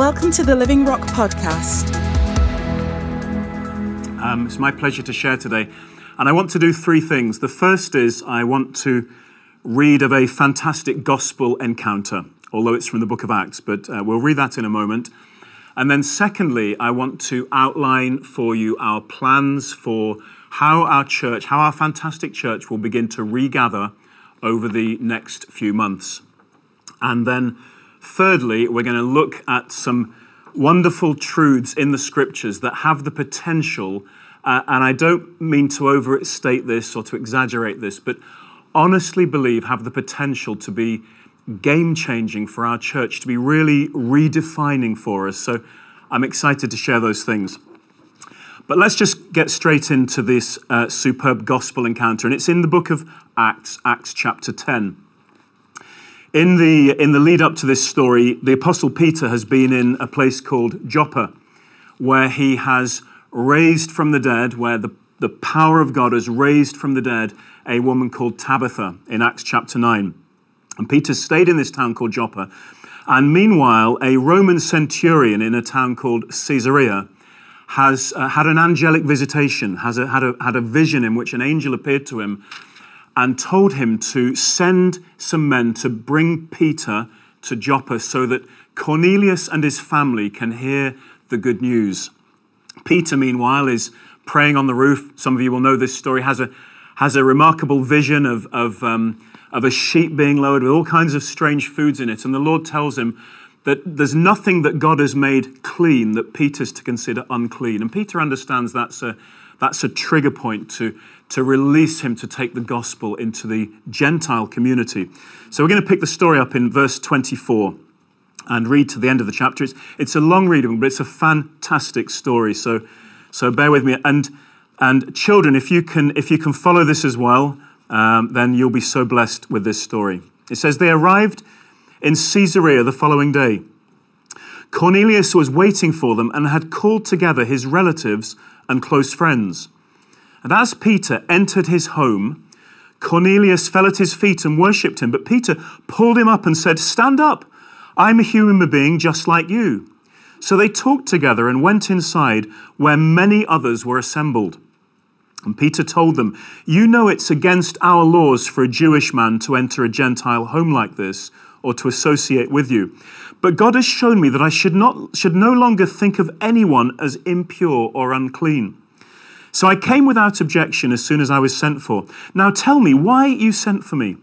Welcome to the Living Rock Podcast. Um, it's my pleasure to share today. And I want to do three things. The first is I want to read of a fantastic gospel encounter, although it's from the book of Acts, but uh, we'll read that in a moment. And then, secondly, I want to outline for you our plans for how our church, how our fantastic church will begin to regather over the next few months. And then, thirdly, we're going to look at some wonderful truths in the scriptures that have the potential, uh, and I don't mean to overstate this or to exaggerate this, but honestly believe have the potential to be game changing for our church, to be really redefining for us. So I'm excited to share those things. But let's just get straight into this uh, superb gospel encounter. And it's in the book of Acts, Acts chapter 10. In the, in the lead up to this story, the Apostle Peter has been in a place called Joppa, where he has raised from the dead, where the, the power of God has raised from the dead a woman called Tabitha in Acts chapter 9. And Peter stayed in this town called Joppa. And meanwhile, a Roman centurion in a town called Caesarea has uh, had an angelic visitation, has a, had, a, had a vision in which an angel appeared to him and told him to send some men to bring Peter to Joppa so that Cornelius and his family can hear the good news. Peter, meanwhile, is praying on the roof. Some of you will know this story, has a, has a remarkable vision of, of, um, of a sheep being lowered with all kinds of strange foods in it. And the Lord tells him that there's nothing that God has made clean that Peter's to consider unclean. And Peter understands that's a, that's a trigger point to, to release him to take the gospel into the Gentile community. So we're going to pick the story up in verse 24 and read to the end of the chapter. It's, it's a long reading, but it's a fantastic story. So, so bear with me. And, and children, if you can, if you can follow this as well, um, then you'll be so blessed with this story. It says, They arrived in Caesarea the following day. Cornelius was waiting for them and had called together his relatives and close friends. And as Peter entered his home, Cornelius fell at his feet and worshipped him. But Peter pulled him up and said, Stand up. I'm a human being just like you. So they talked together and went inside where many others were assembled. And Peter told them, You know it's against our laws for a Jewish man to enter a Gentile home like this or to associate with you. But God has shown me that I should, not, should no longer think of anyone as impure or unclean. So I came without objection as soon as I was sent for. Now tell me why you sent for me.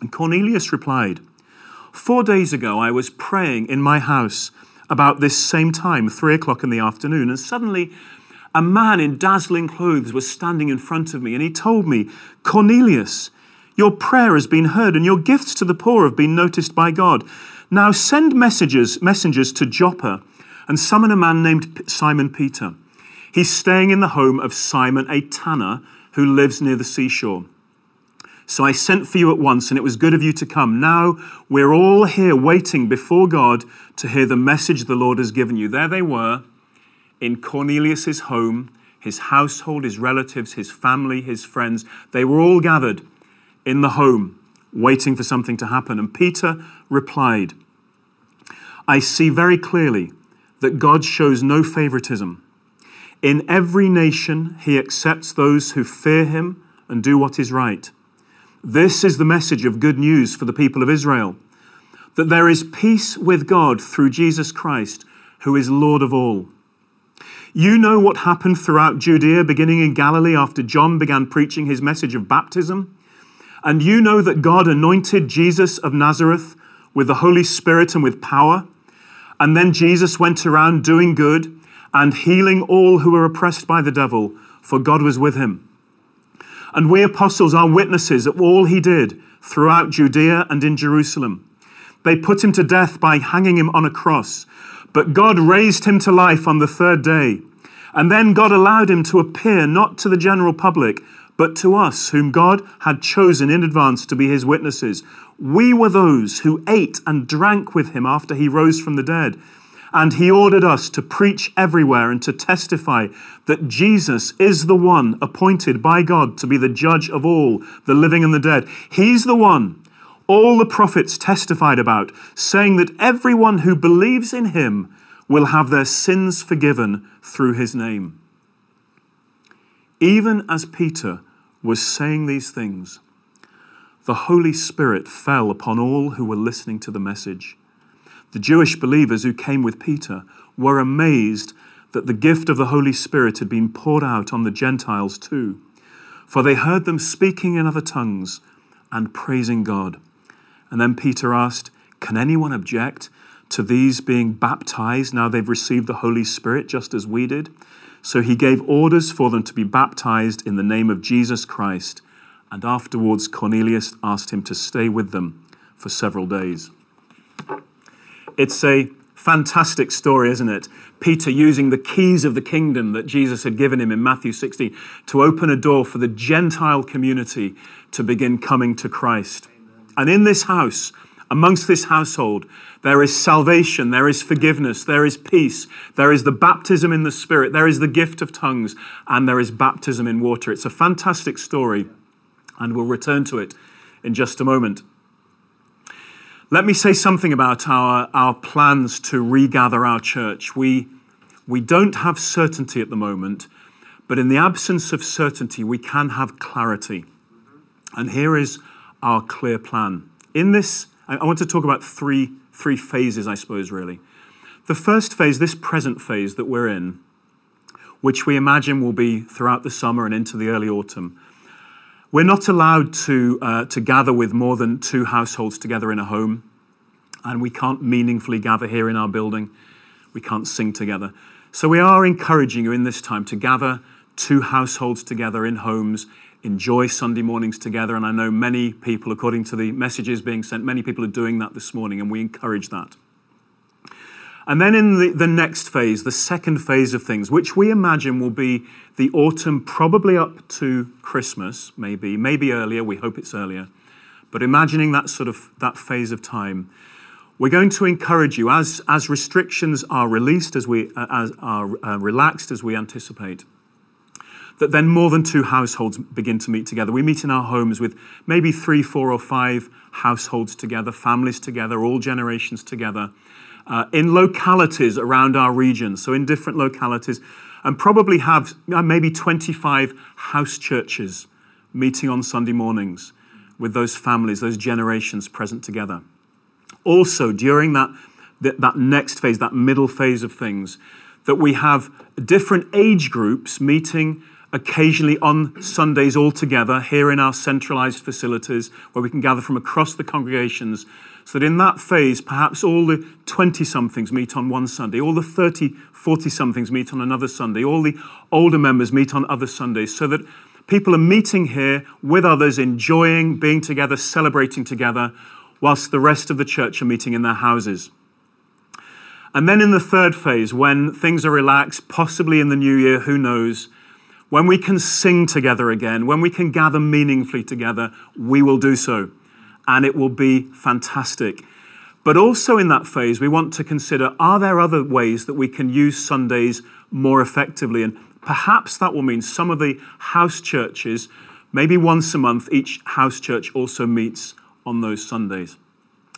And Cornelius replied, Four days ago I was praying in my house about this same time, three o'clock in the afternoon, and suddenly a man in dazzling clothes was standing in front of me, and he told me, Cornelius, your prayer has been heard, and your gifts to the poor have been noticed by God. Now send messages, messengers to Joppa and summon a man named Simon Peter. He's staying in the home of Simon, a tanner who lives near the seashore. So I sent for you at once, and it was good of you to come. Now we're all here waiting before God to hear the message the Lord has given you. There they were in Cornelius's home, his household, his relatives, his family, his friends. They were all gathered in the home, waiting for something to happen. And Peter replied, I see very clearly that God shows no favoritism. In every nation, he accepts those who fear him and do what is right. This is the message of good news for the people of Israel that there is peace with God through Jesus Christ, who is Lord of all. You know what happened throughout Judea, beginning in Galilee after John began preaching his message of baptism. And you know that God anointed Jesus of Nazareth with the Holy Spirit and with power. And then Jesus went around doing good and healing all who were oppressed by the devil, for God was with him. And we apostles are witnesses of all he did throughout Judea and in Jerusalem. They put him to death by hanging him on a cross, but God raised him to life on the third day. And then God allowed him to appear not to the general public, but to us, whom God had chosen in advance to be his witnesses. We were those who ate and drank with him after he rose from the dead. And he ordered us to preach everywhere and to testify that Jesus is the one appointed by God to be the judge of all, the living and the dead. He's the one all the prophets testified about, saying that everyone who believes in him will have their sins forgiven through his name. Even as Peter was saying these things, the Holy Spirit fell upon all who were listening to the message. The Jewish believers who came with Peter were amazed that the gift of the Holy Spirit had been poured out on the Gentiles too, for they heard them speaking in other tongues and praising God. And then Peter asked, Can anyone object to these being baptized now they've received the Holy Spirit just as we did? So he gave orders for them to be baptized in the name of Jesus Christ. And afterwards, Cornelius asked him to stay with them for several days. It's a fantastic story, isn't it? Peter using the keys of the kingdom that Jesus had given him in Matthew 16 to open a door for the Gentile community to begin coming to Christ. And in this house, amongst this household, there is salvation, there is forgiveness, there is peace, there is the baptism in the Spirit, there is the gift of tongues, and there is baptism in water. It's a fantastic story, and we'll return to it in just a moment. Let me say something about our, our plans to regather our church. We, we don't have certainty at the moment, but in the absence of certainty, we can have clarity. And here is our clear plan. In this, I want to talk about three, three phases, I suppose, really. The first phase, this present phase that we're in, which we imagine will be throughout the summer and into the early autumn, we're not allowed to, uh, to gather with more than two households together in a home, and we can't meaningfully gather here in our building. We can't sing together. So we are encouraging you in this time to gather two households together in homes enjoy Sunday mornings together. And I know many people, according to the messages being sent, many people are doing that this morning, and we encourage that. And then in the, the next phase, the second phase of things, which we imagine will be the autumn, probably up to Christmas, maybe, maybe earlier, we hope it's earlier. But imagining that sort of that phase of time, we're going to encourage you as, as restrictions are released, as we uh, as are uh, relaxed as we anticipate that then more than two households begin to meet together. We meet in our homes with maybe three, four, or five households together, families together, all generations together, uh, in localities around our region, so in different localities, and probably have uh, maybe 25 house churches meeting on Sunday mornings with those families, those generations present together. Also, during that, that, that next phase, that middle phase of things, that we have different age groups meeting occasionally on Sundays all together here in our centralized facilities where we can gather from across the congregations. So that in that phase, perhaps all the 20 somethings meet on one Sunday, all the 30, 40 somethings meet on another Sunday, all the older members meet on other Sundays, so that people are meeting here with others, enjoying being together, celebrating together, whilst the rest of the church are meeting in their houses. And then in the third phase, when things are relaxed, possibly in the new year, who knows, when we can sing together again, when we can gather meaningfully together, we will do so. And it will be fantastic. But also in that phase, we want to consider are there other ways that we can use Sundays more effectively? And perhaps that will mean some of the house churches, maybe once a month, each house church also meets on those Sundays.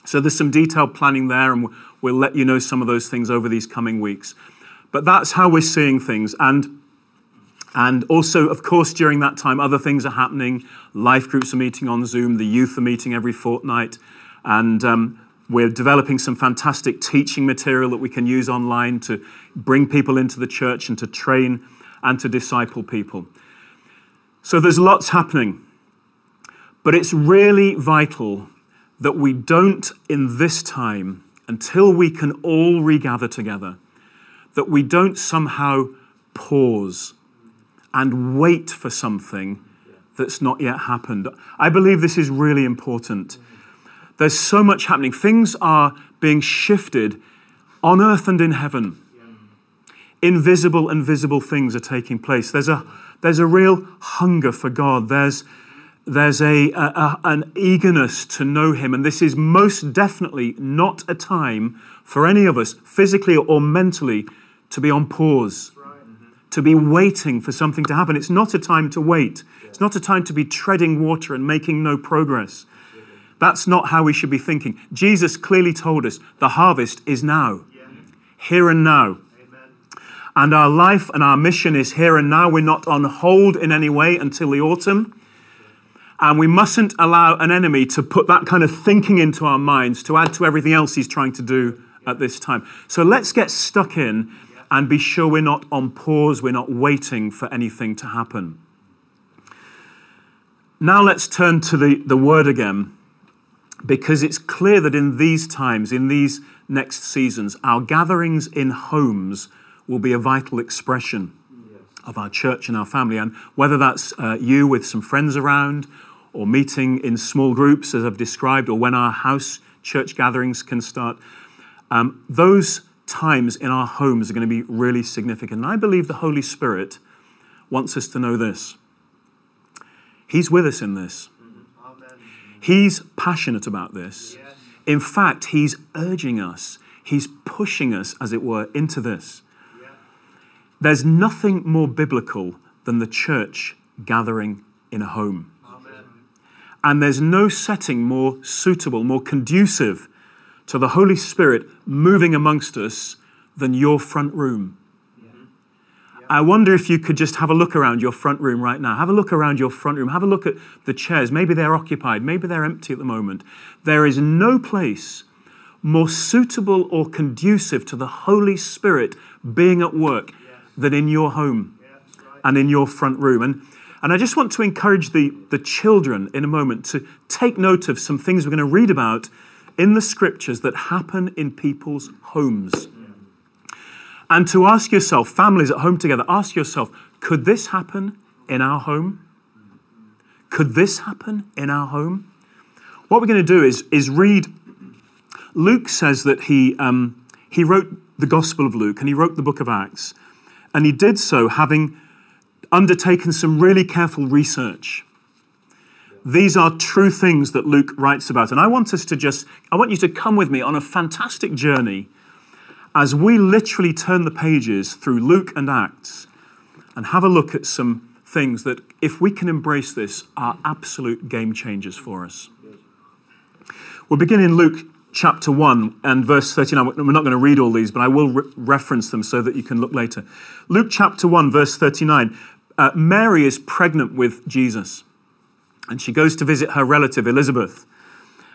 So there's some detailed planning there, and we'll let you know some of those things over these coming weeks. But that's how we're seeing things. And and also, of course, during that time, other things are happening. Life groups are meeting on Zoom, the youth are meeting every fortnight, and um, we're developing some fantastic teaching material that we can use online to bring people into the church and to train and to disciple people. So there's lots happening. But it's really vital that we don't, in this time, until we can all regather together, that we don't somehow pause and wait for something that's not yet happened. I believe this is really important. There's so much happening. Things are being shifted on earth and in heaven. Invisible and visible things are taking place. There's a, there's a real hunger for God. There's, there's a, a, an eagerness to know Him. And this is most definitely not a time for any of us, physically or mentally, to be on pause to be waiting for something to happen. It's not a time to wait. It's not a time to be treading water and making no progress. That's not how we should be thinking. Jesus clearly told us the harvest is now, here and now. And our life and our mission is here and now. We're not on hold in any way until the autumn. And we mustn't allow an enemy to put that kind of thinking into our minds to add to everything else he's trying to do at this time. So let's get stuck in and be sure we're not on pause, we're not waiting for anything to happen. Now let's turn to the, the word again, because it's clear that in these times, in these next seasons, our gatherings in homes will be a vital expression of our church and our family. And whether that's uh, you with some friends around, or meeting in small groups, as I've described, or when our house church gatherings can start, um, those times in our homes are going to be really significant. And I believe the Holy Spirit wants us to know this. He's with us in this. He's passionate about this. In fact, He's urging us, He's pushing us, as it were, into this. There's nothing more biblical than the church gathering in a home. And there's no setting more suitable, more conducive to the Holy Spirit moving amongst us than your front room. I wonder if you could just have a look around your front room right now. Have a look around your front room. Have a look at the chairs. Maybe they're occupied. Maybe they're empty at the moment. There is no place more suitable or conducive to the Holy Spirit being at work than in your home and in your front room. And, and I just want to encourage the, the children in a moment to take note of some things we're going to read about in the scriptures that happen in people's homes. And to ask yourself, families at home together, ask yourself, could this happen in our home? Could this happen in our home? What we're going to do is, is read. Luke says that he, um, he wrote the Gospel of Luke and he wrote the book of Acts. And he did so having undertaken some really careful research. These are true things that Luke writes about. And I want us to just, I want you to come with me on a fantastic journey as we literally turn the pages through Luke and Acts and have a look at some things that, if we can embrace this, are absolute game changers for us. We'll begin in Luke chapter 1 and verse 39. We're not going to read all these, but I will re- reference them so that you can look later. Luke chapter 1, verse 39. Uh, Mary is pregnant with Jesus, and she goes to visit her relative Elizabeth.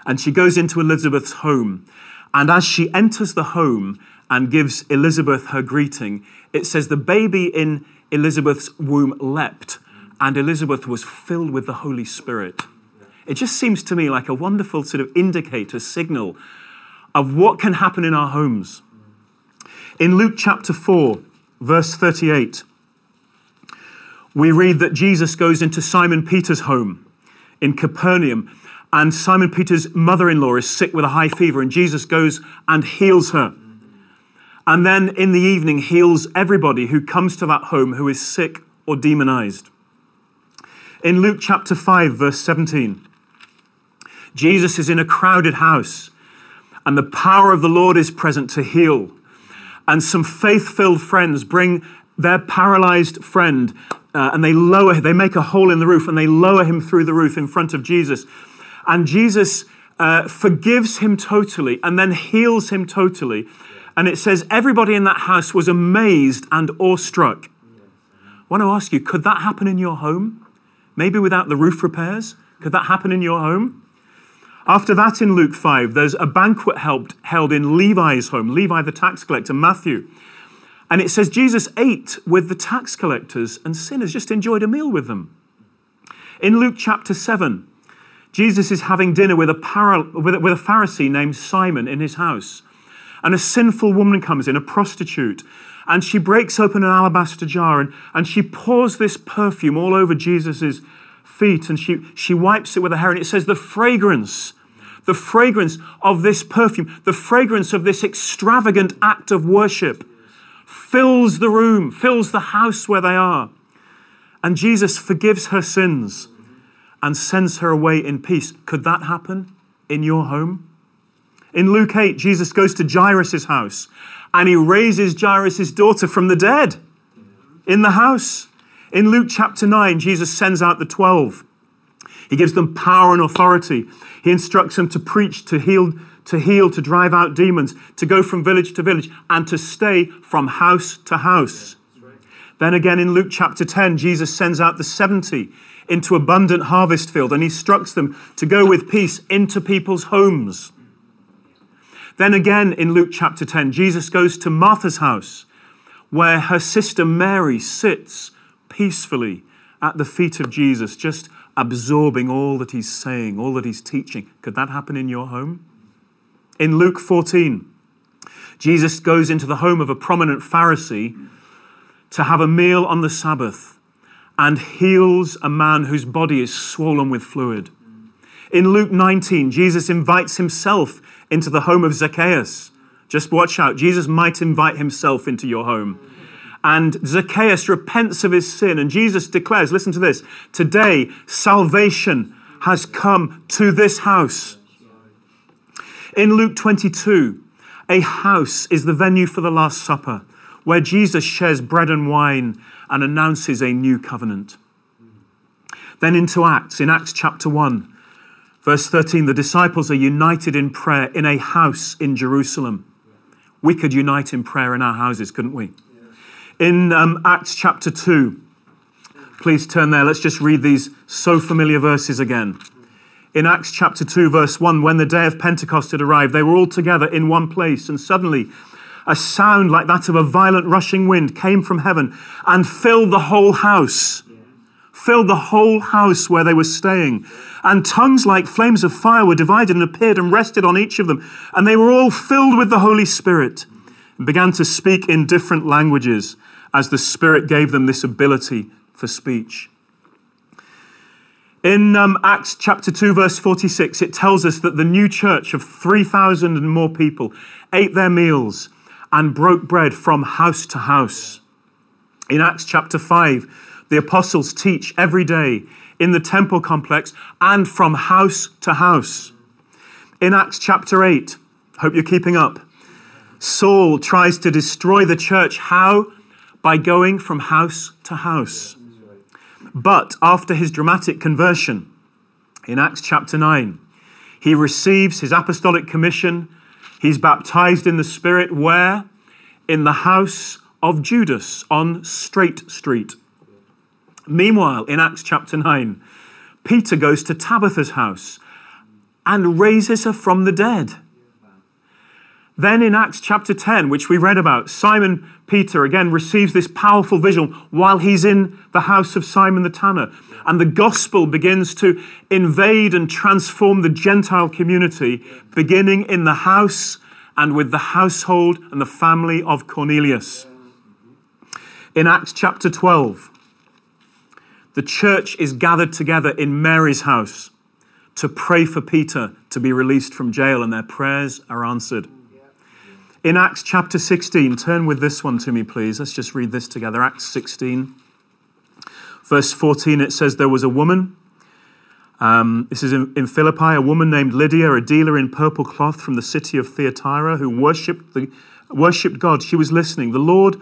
And she goes into Elizabeth's home. And as she enters the home, and gives Elizabeth her greeting, it says the baby in Elizabeth's womb leapt, and Elizabeth was filled with the Holy Spirit. It just seems to me like a wonderful sort of indicator, signal of what can happen in our homes. In Luke chapter 4, verse 38, we read that Jesus goes into Simon Peter's home in Capernaum, and Simon Peter's mother in law is sick with a high fever, and Jesus goes and heals her and then in the evening heals everybody who comes to that home who is sick or demonized. In Luke chapter 5, verse 17, Jesus is in a crowded house, and the power of the Lord is present to heal. And some faith filled friends bring their paralyzed friend uh, and they lower, they make a hole in the roof and they lower him through the roof in front of Jesus. And Jesus uh, forgives him totally and then heals him totally and it says, everybody in that house was amazed and awestruck. I want to ask you, could that happen in your home? Maybe without the roof repairs? Could that happen in your home? After that, in Luke 5, there's a banquet held, held in Levi's home, Levi the tax collector, Matthew. And it says Jesus ate with the tax collectors and sinners, just enjoyed a meal with them. In Luke chapter 7, Jesus is having dinner with a, para, with a, with a Pharisee named Simon in his house. And a sinful woman comes in, a prostitute, and she breaks open an alabaster jar and, and she pours this perfume all over Jesus' feet and she, she wipes it with her hair. And it says, The fragrance, the fragrance of this perfume, the fragrance of this extravagant act of worship fills the room, fills the house where they are. And Jesus forgives her sins and sends her away in peace. Could that happen in your home? In Luke 8, Jesus goes to Jairus' house and he raises Jairus' daughter from the dead in the house. In Luke chapter 9, Jesus sends out the 12. He gives them power and authority. He instructs them to preach, to heal, to heal, to drive out demons, to go from village to village, and to stay from house to house. Then again in Luke chapter 10, Jesus sends out the 70 into abundant harvest field and he instructs them to go with peace into people's homes. Then again in Luke chapter 10, Jesus goes to Martha's house where her sister Mary sits peacefully at the feet of Jesus, just absorbing all that he's saying, all that he's teaching. Could that happen in your home? In Luke 14, Jesus goes into the home of a prominent Pharisee to have a meal on the Sabbath and heals a man whose body is swollen with fluid. In Luke 19, Jesus invites himself into the home of Zacchaeus. Just watch out, Jesus might invite himself into your home. And Zacchaeus repents of his sin, and Jesus declares, listen to this, today salvation has come to this house. In Luke 22, a house is the venue for the Last Supper, where Jesus shares bread and wine and announces a new covenant. Then into Acts, in Acts chapter 1, verse 13, the disciples are united in prayer in a house in Jerusalem. We could unite in prayer in our houses, couldn't we? In um, Acts chapter 2, please turn there. Let's just read these so familiar verses again. In Acts chapter 2, verse 1, when the day of Pentecost had arrived, they were all together in one place, and suddenly a sound like that of a violent rushing wind came from heaven and filled the whole house. Filled the whole house where they were staying. And tongues like flames of fire were divided and appeared and rested on each of them. And they were all filled with the Holy Spirit and began to speak in different languages as the Spirit gave them this ability for speech. In um, Acts chapter 2, verse 46, it tells us that the new church of 3,000 and more people ate their meals and broke bread from house to house. In Acts chapter 5, the apostles teach every day in the temple complex and from house to house. In Acts chapter 8, hope you're keeping up, Saul tries to destroy the church. How? By going from house to house. But after his dramatic conversion in Acts chapter 9, he receives his apostolic commission. He's baptized in the Spirit. Where? In the house of Judas on Straight Street. Meanwhile, in Acts chapter 9, Peter goes to Tabitha's house and raises her from the dead. Then in Acts chapter 10, which we read about, Simon Peter again receives this powerful vision while he's in the house of Simon the tanner. And the gospel begins to invade and transform the Gentile community, beginning in the house and with the household and the family of Cornelius. In Acts chapter 12, the church is gathered together in Mary's house to pray for Peter to be released from jail, and their prayers are answered. In Acts chapter 16, turn with this one to me, please. Let's just read this together. Acts 16, verse 14, it says, There was a woman, um, this is in, in Philippi, a woman named Lydia, a dealer in purple cloth from the city of Thyatira, who worshipped, the, worshipped God. She was listening. The Lord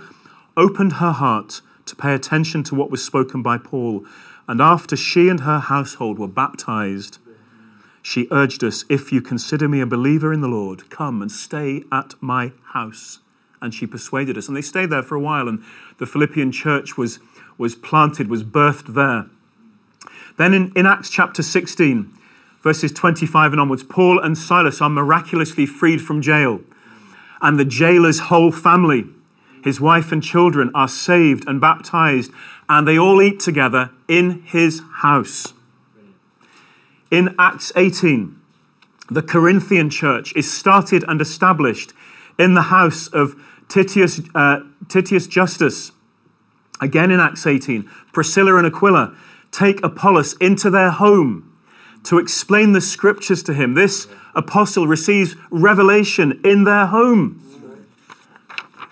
opened her heart to pay attention to what was spoken by Paul. And after she and her household were baptized, she urged us, If you consider me a believer in the Lord, come and stay at my house. And she persuaded us. And they stayed there for a while, and the Philippian church was, was planted, was birthed there. Then in, in Acts chapter 16, verses 25 and onwards, Paul and Silas are miraculously freed from jail. And the jailer's whole family, his wife and children, are saved and baptized, and they all eat together in his house. In Acts 18, the Corinthian church is started and established in the house of Titius, uh, Titius Justus. Again in Acts 18, Priscilla and Aquila take Apollos into their home to explain the scriptures to him. This apostle receives revelation in their home.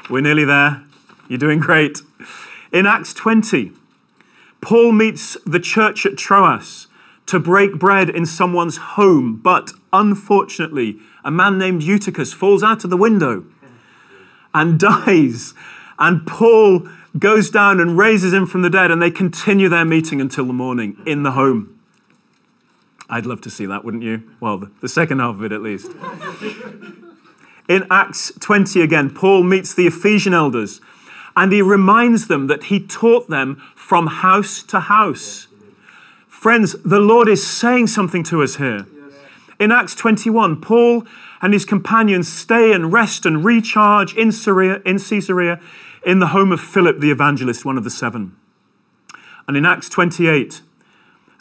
We're nearly there. You're doing great. In Acts 20, Paul meets the church at Troas to break bread in someone's home, but unfortunately, a man named Eutychus falls out of the window and dies. And Paul goes down and raises him from the dead, and they continue their meeting until the morning in the home. I'd love to see that, wouldn't you? Well, the, second half of it at least. In Acts 20 again, Paul meets the Ephesian elders and he reminds them that he taught them from house to house. Friends, the Lord is saying something to us here. In Acts 21, Paul and his companions stay and rest and recharge in Caesarea, in Caesarea, in the home of Philip the evangelist, one of the seven. And in Acts 28,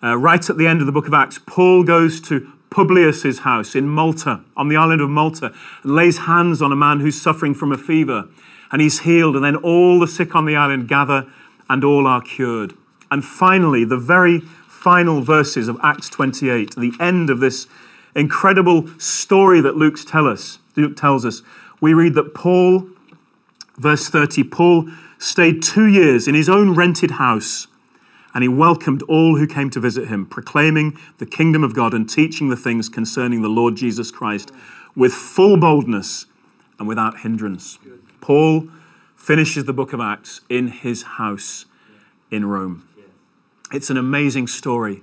uh, right at the end of the book of Acts, Paul goes to Publius's house in Malta, on the island of Malta, and lays hands on a man who's suffering from a fever, and he's healed. And then all the sick on the island gather, and all are cured. And finally, the very final verses of Acts 28, the end of this incredible story that Luke's tell us, Luke tells us, we read that Paul, verse 30, Paul stayed two years in his own rented house and he welcomed all who came to visit him, proclaiming the kingdom of God and teaching the things concerning the Lord Jesus Christ with full boldness and without hindrance. Paul finishes the book of Acts in his house in Rome. It's an amazing story.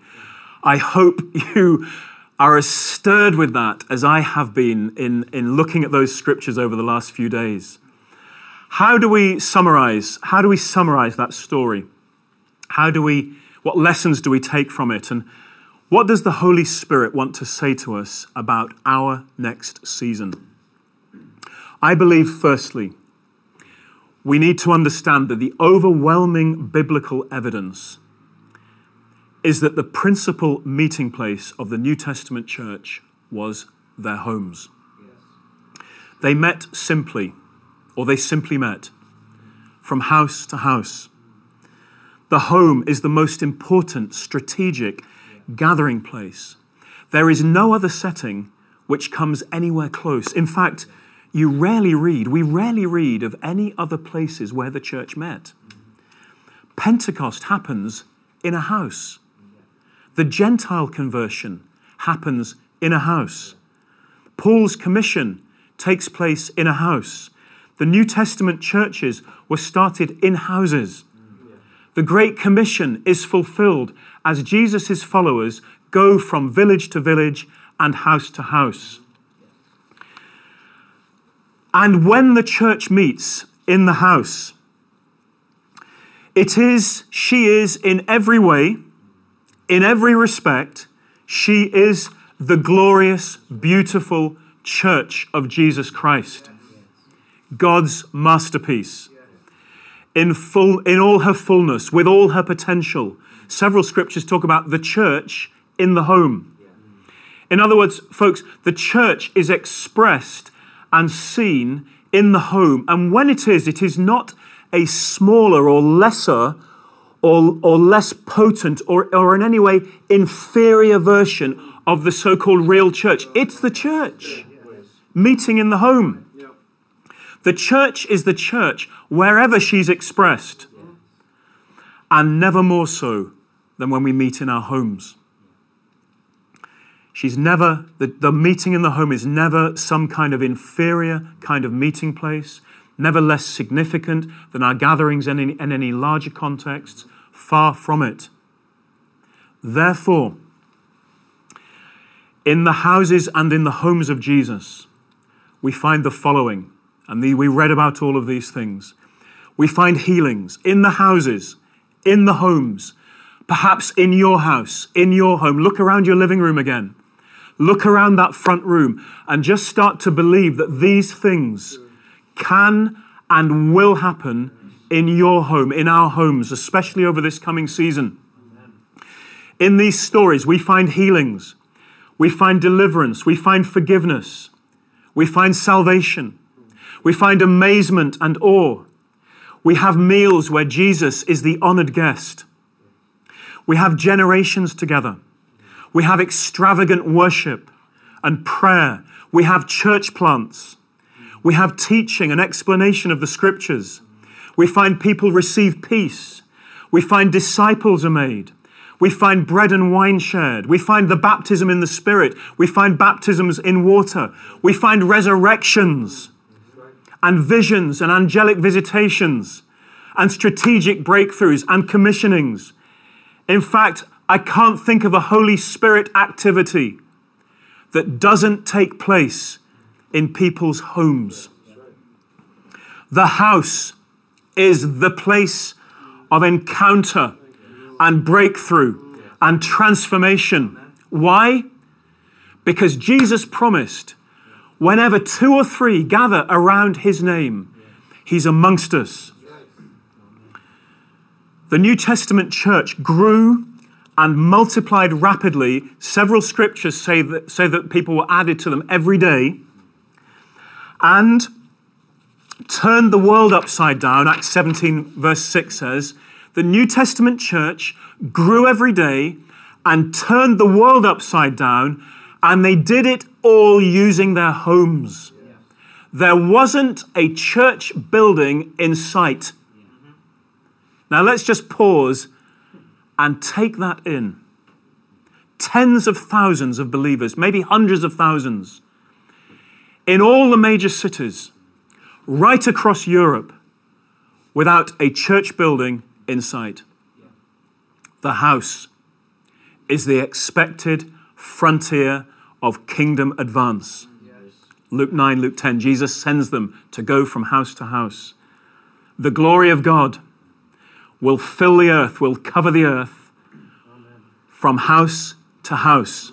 I hope you are as stirred with that as I have been in, in looking at those scriptures over the last few days. How do we summarize? How do we summarize that story? How do we, what lessons do we take from it? And what does the Holy Spirit want to say to us about our next season? I believe, firstly, we need to understand that the overwhelming biblical evidence is that the principal meeting place of the New Testament church was their homes. They met simply, or they simply met, from house to house. The home is the most important strategic gathering place. There is no other setting which comes anywhere close. In fact, you rarely read, we rarely read of any other places where the church met. Pentecost happens in a house. The Gentile conversion happens in a house. Paul's commission takes place in a house. The New Testament churches were started in houses. The Great Commission is fulfilled as Jesus' followers go from village to village and house to house. And when the church meets in the house, it is, she is in every way, in every respect, she is the glorious, beautiful church of Jesus Christ. God's masterpiece. In, full, in all her fullness, with all her potential. Several scriptures talk about the church in the home. In other words, folks, the church is expressed and seen in the home. And when it is, it is not a smaller or lesser or, or less potent or, or in any way inferior version of the so called real church. It's the church meeting in the home. The church is the church wherever she's expressed, and never more so than when we meet in our homes. She's never, the, the meeting in the home is never some kind of inferior kind of meeting place, never less significant than our gatherings in any, in any larger contexts. Far from it. Therefore, in the houses and in the homes of Jesus, we find the following. And the, we read about all of these things. We find healings in the houses, in the homes, perhaps in your house, in your home. Look around your living room again. Look around that front room and just start to believe that these things can and will happen in your home, in our homes, especially over this coming season. In these stories, we find healings, we find deliverance, we find forgiveness, we find salvation, we find amazement and awe. We have meals where Jesus is the honored guest. We have generations together. We have extravagant worship and prayer. We have church plants. We have teaching and explanation of the scriptures. We find people receive peace. We find disciples are made. We find bread and wine shared. We find the baptism in the Spirit. We find baptisms in water. We find resurrections and visions and angelic visitations and strategic breakthroughs and commissionings. In fact, I can't think of a Holy Spirit activity that doesn't take place in people's homes. The house is the place of encounter and breakthrough and transformation. Why? Because Jesus promised whenever two or three gather around his name, he's amongst us. The New Testament church grew and multiplied rapidly. Several scriptures say that, say that people were added to them every day and turned the world upside down. Acts 17, verse 6 says, The New Testament church grew every day and turned the world upside down, and they did it all using their homes. There wasn't a church building in sight. Now let's just pause and take that in. Tens of thousands of believers, maybe hundreds of thousands, in all the major cities, right across Europe, without a church building in sight. The house is the expected frontier of kingdom advance. Luke 9, Luke 10, Jesus sends them to go from house to house. The glory of God will fill the earth, will cover the earth from house to house.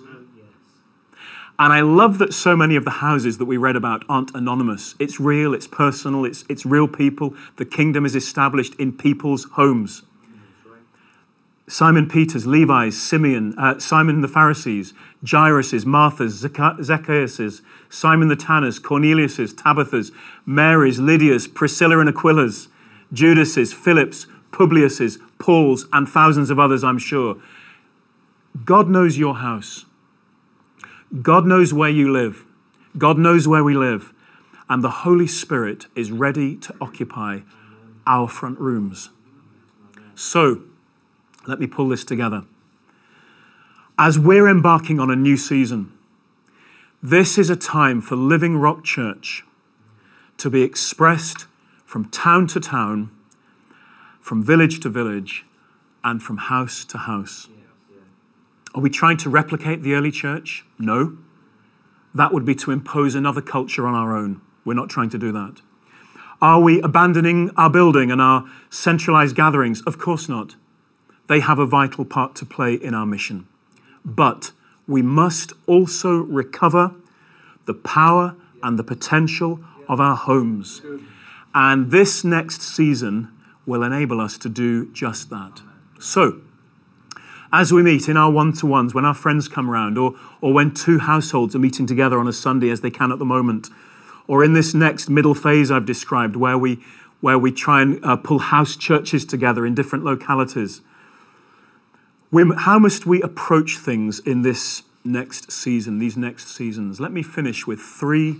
And I love that so many of the houses that we read about aren't anonymous. It's real, it's personal, it's, it's real people. The kingdom is established in people's homes. Simon Peter's, Levi's, Simeon, uh, Simon the Pharisees, Jairus's, Martha's, Zacchaeus's, Simon the Tanner's, Cornelius's, Tabitha's, Mary's, Lydia's, Priscilla and Aquila's, Judas's, Philip's, Publius's, Paul's, and thousands of others, I'm sure. God knows your house. God knows where you live. God knows where we live. And the Holy Spirit is ready to occupy our front rooms. So, let me pull this together. As we're embarking on a new season, this is a time for Living Rock Church to be expressed from town to town, from village to village, and from house to house. Are we trying to replicate the early church? No. That would be to impose another culture on our own. We're not trying to do that. Are we abandoning our building and our centralized gatherings? Of course not. They have a vital part to play in our mission. But we must also recover the power and the potential of our homes. And this next season will enable us to do just that. So, as we meet in our one to ones, when our friends come around, or, or when two households are meeting together on a Sunday as they can at the moment, or in this next middle phase I've described, where we, where we try and uh, pull house churches together in different localities, we, how must we approach things in this next season, these next seasons? Let me finish with three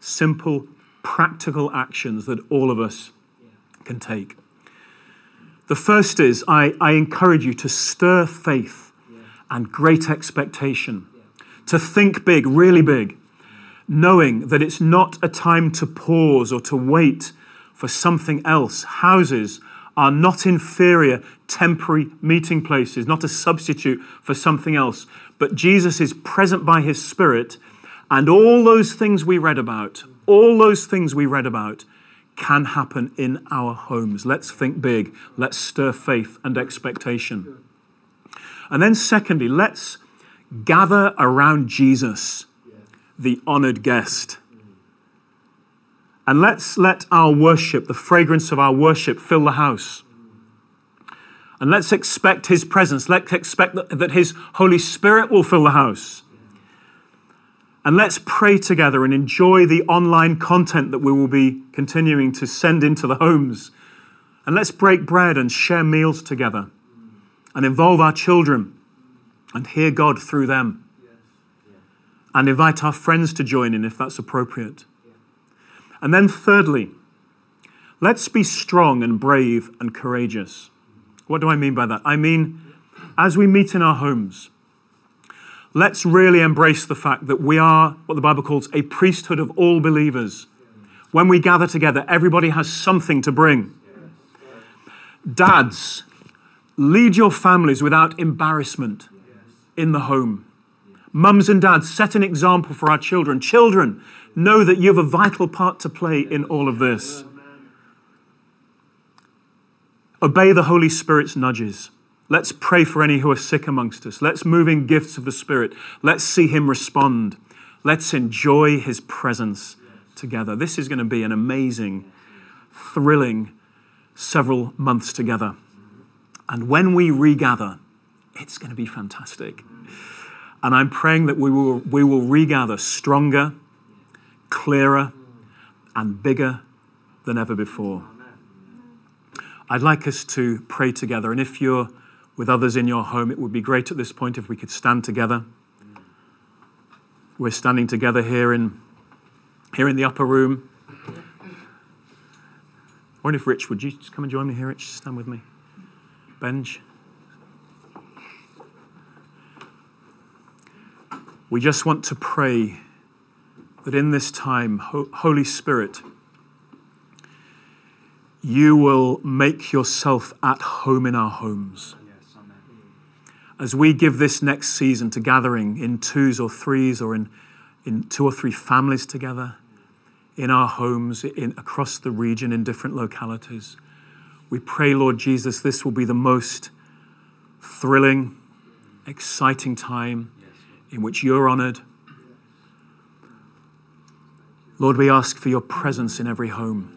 simple, practical actions that all of us can take. The first is I, I encourage you to stir faith and great expectation, to think big, really big, knowing that it's not a time to pause or to wait for something else. Houses are not inferior temporary meeting places, not a substitute for something else. But Jesus is present by his Spirit, and all those things we read about, all those things we read about, can happen in our homes. Let's think big. Let's stir faith and expectation. And then, secondly, let's gather around Jesus, the honored guest. And let's let our worship, the fragrance of our worship, fill the house. And let's expect His presence. Let's expect that His Holy Spirit will fill the house. And let's pray together and enjoy the online content that we will be continuing to send into the homes. And let's break bread and share meals together and involve our children and hear God through them. And invite our friends to join in if that's appropriate. And then, thirdly, let's be strong and brave and courageous. What do I mean by that? I mean, as we meet in our homes, let's really embrace the fact that we are what the Bible calls a priesthood of all believers. When we gather together, everybody has something to bring. Dads, Lead your families without embarrassment in the home. Mums and dads, set an example for our children. Children, know that you have a vital part to play in all of this. Obey the Holy Spirit's nudges. Let's pray for any who are sick amongst us. Let's move in gifts of the Spirit. Let's see Him respond. Let's enjoy His presence together. This is going to be an amazing, thrilling several months together. And when we regather, it's going to be fantastic. And I'm praying that we will, we will regather stronger, clearer, and bigger than ever before. I'd like us to pray together. And if you're with others in your home, it would be great at this point if we could stand together. We're standing together here in, here in the upper room. I wonder if Rich, would you just come and join me here, Rich? Stand with me. Benj. We just want to pray that in this time, Holy Spirit, you will make yourself at home in our homes. As we give this next season to gathering in twos or threes or in, in two or three families together, in our homes, in, across the region, in different localities, we pray, Lord Jesus, this will be the most thrilling, exciting time in which you're honored. Lord, we ask for your presence in every home.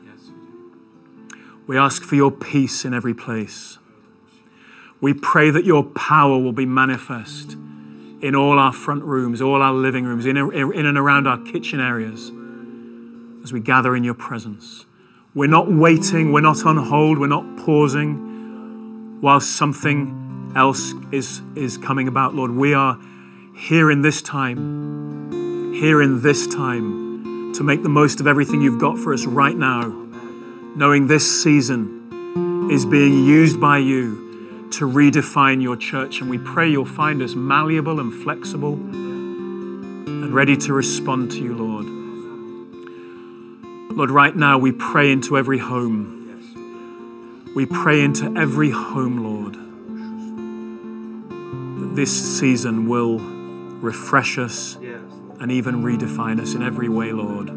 We ask for your peace in every place. We pray that your power will be manifest in all our front rooms, all our living rooms, in, in and around our kitchen areas as we gather in your presence. We're not waiting, we're not on hold, we're not pausing while something else is, is coming about, Lord. We are here in this time, here in this time, to make the most of everything you've got for us right now knowing this season is being used by you to redefine your church. And we pray you'll find us malleable and flexible and ready to respond to you, Lord. Lord, right now we pray into every home. We pray into every home, Lord, that this season will refresh us and even redefine us in every way, Lord.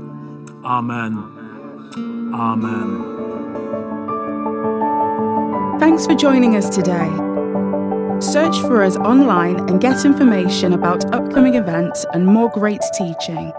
Amen. Amen. Thanks for joining us today. Search for us online and get information about upcoming events and more great teaching.